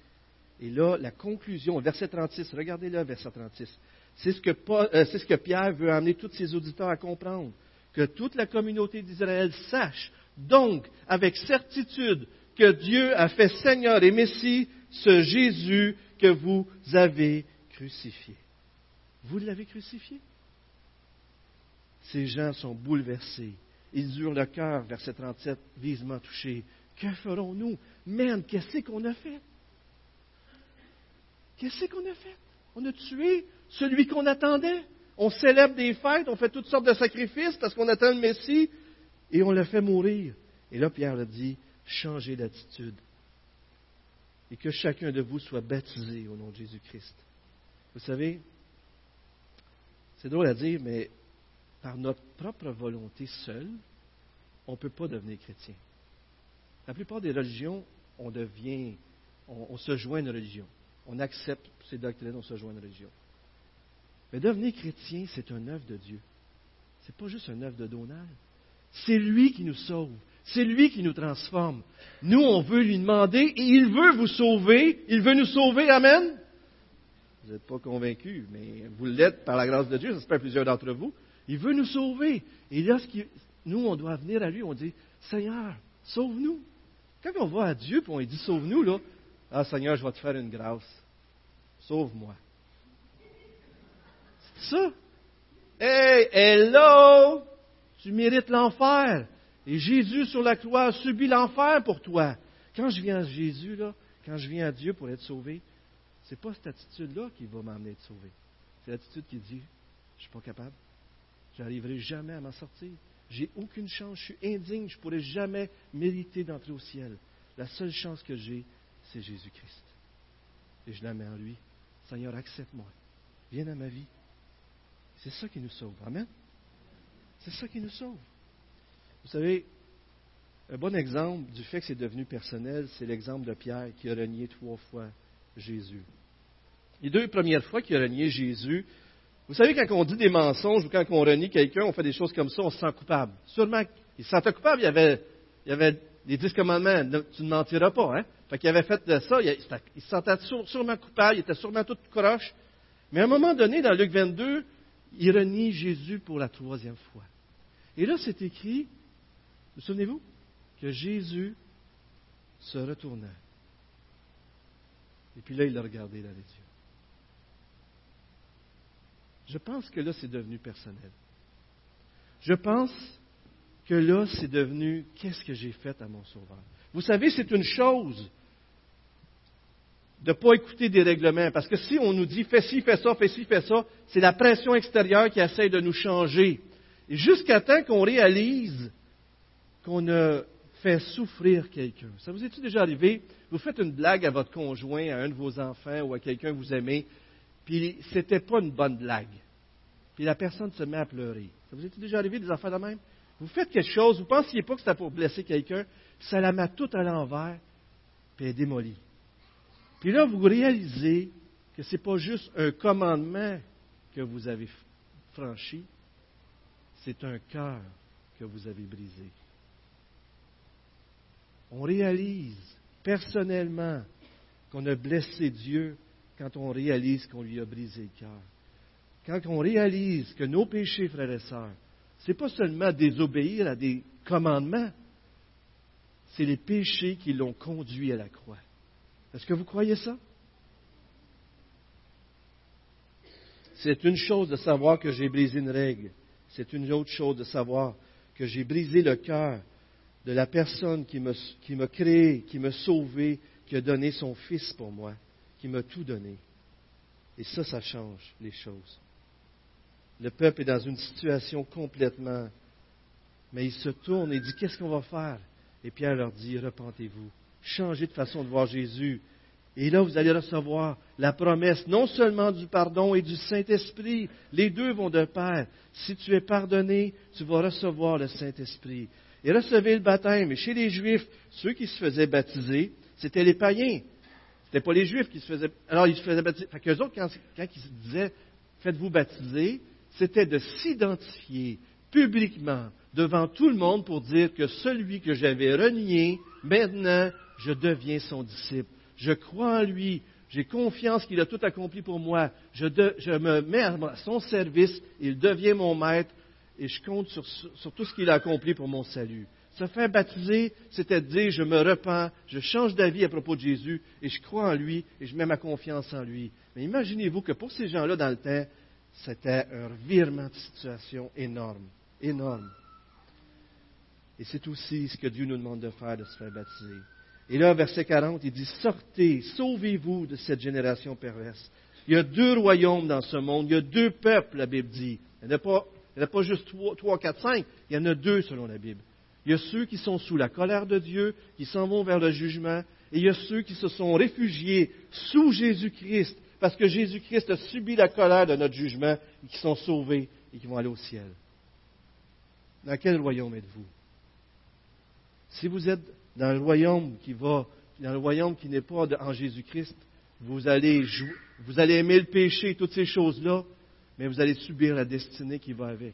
Et là, la conclusion, verset 36, regardez là, verset 36. C'est ce, que euh, c'est ce que Pierre veut amener tous ses auditeurs à comprendre. Que toute la communauté d'Israël sache, donc, avec certitude, que Dieu a fait Seigneur et Messie ce Jésus que vous avez crucifié. Vous l'avez crucifié? Ces gens sont bouleversés. Ils eurent le cœur, verset 37, visement touché. Que ferons-nous? Man, qu'est-ce qu'on a fait? Qu'est-ce qu'on a fait? On a tué celui qu'on attendait. On célèbre des fêtes, on fait toutes sortes de sacrifices parce qu'on attend le Messie et on l'a fait mourir. Et là, Pierre a dit, changez d'attitude et que chacun de vous soit baptisé au nom de Jésus-Christ. Vous savez, c'est drôle à dire, mais par notre propre volonté seule, on ne peut pas devenir chrétien. La plupart des religions, on devient, on, se joint à une religion. On accepte ces doctrines, on se joint à une religion. Mais devenir chrétien, c'est un œuvre de Dieu. Ce n'est pas juste un œuvre de Donald. C'est lui qui nous sauve. C'est lui qui nous transforme. Nous, on veut lui demander et il veut vous sauver. Il veut nous sauver. Amen. Vous n'êtes pas convaincus, mais vous l'êtes par la grâce de Dieu. J'espère plusieurs d'entre vous. Il veut nous sauver. Et là, nous, on doit venir à lui, on dit, Seigneur, sauve-nous. Quand on va à Dieu et on dit, sauve-nous, là, ah Seigneur, je vais te faire une grâce. Sauve-moi. C'est ça. Hey, hello! Tu mérites l'enfer. Et Jésus sur la croix a subi l'enfer pour toi. Quand je viens à Jésus, là, quand je viens à Dieu pour être sauvé, c'est pas cette attitude-là qui va m'amener à être sauvé. C'est l'attitude qui dit, je ne suis pas capable. Je n'arriverai jamais à m'en sortir. J'ai aucune chance, je suis indigne, je ne pourrai jamais mériter d'entrer au ciel. La seule chance que j'ai, c'est Jésus-Christ. Et je la mets en lui. Seigneur, accepte-moi. Viens dans ma vie. C'est ça qui nous sauve. Amen. C'est ça qui nous sauve. Vous savez, un bon exemple du fait que c'est devenu personnel, c'est l'exemple de Pierre qui a renié trois fois Jésus. Les deux premières fois qu'il a renié Jésus, vous savez, quand on dit des mensonges ou quand on renie quelqu'un, on fait des choses comme ça, on se sent coupable. Sûrement, il se sentait coupable, il y avait, il avait les dix commandements, tu ne mentiras pas. Hein? Fait qu'il avait fait de ça, il, se sentait sûrement coupable, il était sûrement tout croche. Mais à un moment donné, dans Luc 22, il renie Jésus pour la troisième fois. Et là, c'est écrit, vous souvenez-vous, que Jésus se retourna. Et puis là, il a regardé dans les yeux. Je pense que là, c'est devenu personnel. Je pense que là, c'est devenu qu'est-ce que j'ai fait à mon sauveur? Vous savez, c'est une chose de ne pas écouter des règlements, parce que si on nous dit fais ci, fais ça, fais ci, fais ça, c'est la pression extérieure qui essaie de nous changer. Et jusqu'à temps qu'on réalise qu'on a fait souffrir quelqu'un. Ça vous est-il déjà arrivé? Vous faites une blague à votre conjoint, à un de vos enfants ou à quelqu'un que vous aimez, puis c'était pas une bonne blague. Puis la personne se met à pleurer. Ça vous est-il déjà arrivé des enfants de même? Vous faites quelque chose, vous ne pensiez pas que c'était pour blesser quelqu'un, ça la met tout à l'envers, puis elle est démolie. Puis là, vous réalisez que ce n'est pas juste un commandement que vous avez franchi, c'est un cœur que vous avez brisé. On réalise personnellement qu'on a blessé Dieu quand on réalise qu'on lui a brisé le cœur. Quand on réalise que nos péchés, frères et sœurs, ce n'est pas seulement désobéir à des commandements, c'est les péchés qui l'ont conduit à la croix. Est-ce que vous croyez ça? C'est une chose de savoir que j'ai brisé une règle. C'est une autre chose de savoir que j'ai brisé le cœur de la personne qui m'a créé, qui m'a sauvé, qui a donné son Fils pour moi, qui m'a tout donné. Et ça, ça change les choses. Le peuple est dans une situation complètement... Mais il se tourne et dit, qu'est-ce qu'on va faire? Et Pierre leur dit, repentez-vous, changez de façon de voir Jésus. Et là, vous allez recevoir la promesse non seulement du pardon et du Saint-Esprit. Les deux vont de pair. Si tu es pardonné, tu vas recevoir le Saint-Esprit. Et recevez le baptême. Et chez les Juifs, ceux qui se faisaient baptiser, c'était les païens. Ce n'était pas les Juifs qui se faisaient. Alors, ils se faisaient baptiser. Fait qu'eux autres, quand, ils se disaient Faites-vous baptiser, c'était de s'identifier publiquement devant tout le monde pour dire que celui que j'avais renié, maintenant, je deviens son disciple. Je crois en lui. J'ai confiance qu'il a tout accompli pour moi. Je, me mets à son service. Il devient mon maître. Et je compte sur tout ce qu'il a accompli pour mon salut. Se faire baptiser, c'était dire je me repens, je change d'avis à propos de Jésus et je crois en lui et je mets ma confiance en lui. Mais imaginez-vous que pour ces gens-là dans le temps, c'était un revirement de situation énorme, énorme. Et c'est aussi ce que Dieu nous demande de faire, de se faire baptiser. Et là, verset 40, il dit, sortez, sauvez-vous de cette génération perverse. Il y a deux royaumes dans ce monde, il y a deux peuples, la Bible dit. Il n'y en, a pas juste trois, quatre, cinq, il y en a deux selon la Bible. Il y a ceux qui sont sous la colère de Dieu, qui s'en vont vers le jugement, et il y a ceux qui se sont réfugiés sous Jésus-Christ, parce que Jésus-Christ a subi la colère de notre jugement, et qui sont sauvés et qui vont aller au ciel. Dans quel royaume êtes-vous? Si vous êtes dans le royaume qui n'est pas en Jésus-Christ, vous allez, vous allez aimer le péché, toutes ces choses-là, mais vous allez subir la destinée qui va avec.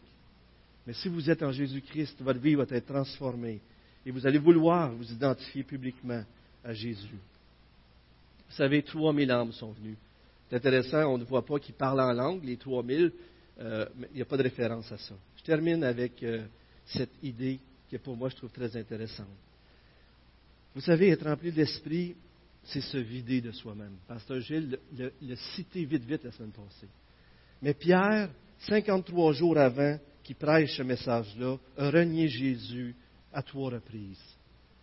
Mais si vous êtes en Jésus-Christ, votre vie va être transformée et vous allez vouloir vous identifier publiquement à Jésus. Vous savez, 3000 âmes sont venues. C'est intéressant, on ne voit pas qu'ils parlent en langue, les 3000, euh, mais il n'y a pas de référence à ça. Je termine avec euh, cette idée que pour moi je trouve très intéressante. Vous savez, être rempli de l'Esprit, c'est se vider de soi-même. Pasteur Gilles l'a cité vite, vite la semaine passée. Mais Pierre, 53 jours avant qu'il prêche ce message-là, a renié Jésus à trois reprises.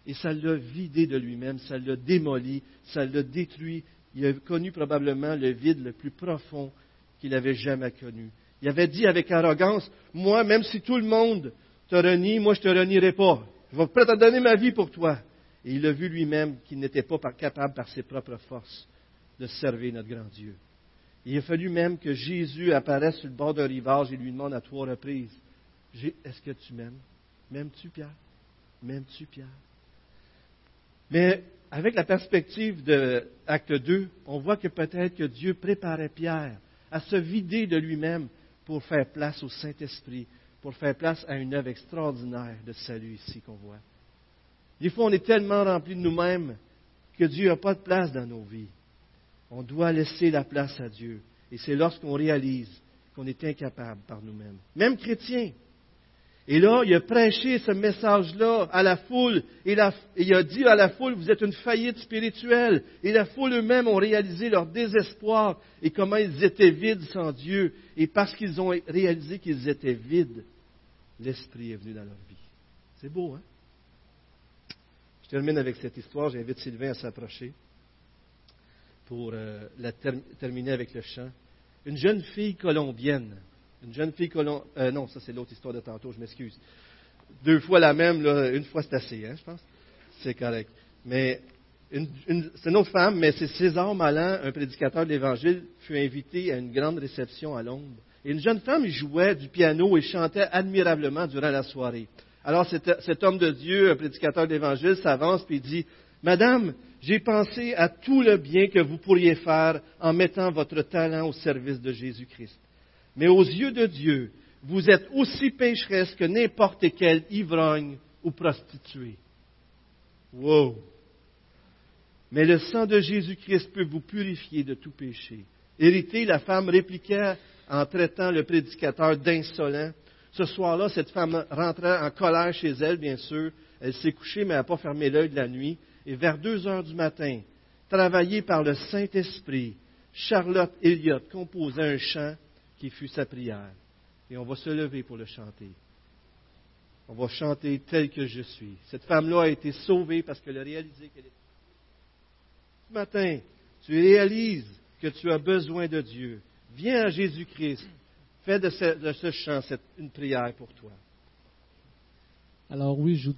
Et ça l'a vidé de lui-même, ça l'a démoli, ça l'a détruit. Il a connu probablement le vide le plus profond qu'il avait jamais connu. Il avait dit avec arrogance, moi, même si tout le monde te renie, moi je ne te renierai pas. Je vais prêt à donner ma vie pour toi. Et il a vu lui-même qu'il n'était pas capable par ses propres forces de servir notre grand Dieu. Il a fallu même que Jésus apparaisse sur le bord d'un rivage et lui demande à trois reprises Est-ce que tu m'aimes? M'aimes-tu, Pierre? M'aimes-tu, Pierre? Mais avec la perspective de Acte 2, on voit que peut-être que Dieu préparait Pierre à se vider de lui-même pour faire place au Saint-Esprit, pour faire place à une œuvre extraordinaire de salut ici qu'on voit. Des fois, on est tellement rempli de nous-mêmes que Dieu n'a pas de place dans nos vies. On doit laisser la place à Dieu. Et c'est lorsqu'on réalise qu'on est incapable par nous-mêmes. Même chrétien. Et là, il a prêché ce message-là à la foule. Et, il a dit à la foule, vous êtes une faillite spirituelle. Et la foule eux-mêmes ont réalisé leur désespoir et comment ils étaient vides sans Dieu. Et parce qu'ils ont réalisé qu'ils étaient vides, l'Esprit est venu dans leur vie. C'est beau, hein? Je termine avec cette histoire. J'invite Sylvain à s'approcher pour euh, terminer avec le chant. Une jeune fille colombienne. Une jeune fille colombienne. Euh, non, ça c'est l'autre histoire de tantôt, je m'excuse. Deux fois la même, là, une fois c'est assez, hein, je pense. C'est correct. Mais c'est une autre femme, mais c'est César Malin, un prédicateur de l'Évangile, fut invité à une grande réception à Londres. Et une jeune femme jouait du piano et chantait admirablement durant la soirée. Alors cet, homme de Dieu, un prédicateur de l'Évangile, s'avance et dit, Madame, j'ai pensé à tout le bien que vous pourriez faire en mettant votre talent au service de Jésus-Christ. Mais aux yeux de Dieu, vous êtes aussi pécheresse que n'importe quel ivrogne ou prostituée. Wow! Mais le sang de Jésus-Christ peut vous purifier de tout péché. Héritée, la femme répliqua en traitant le prédicateur d'insolent. Ce soir-là, cette femme rentrait en colère chez elle, bien sûr. Elle s'est couchée, mais elle n'a pas fermé l'œil de la nuit. Et vers deux heures du matin, travaillée par le Saint-Esprit, Charlotte Elliott composa un chant qui fut sa prière. Et on va se lever pour le chanter. On va chanter tel que je suis. Cette femme-là a été sauvée parce qu'elle a réalisé qu'elle était ce matin, tu réalises que tu as besoin de Dieu. Viens à Jésus-Christ. Fais de ce, chant une prière pour toi. Alors oui, je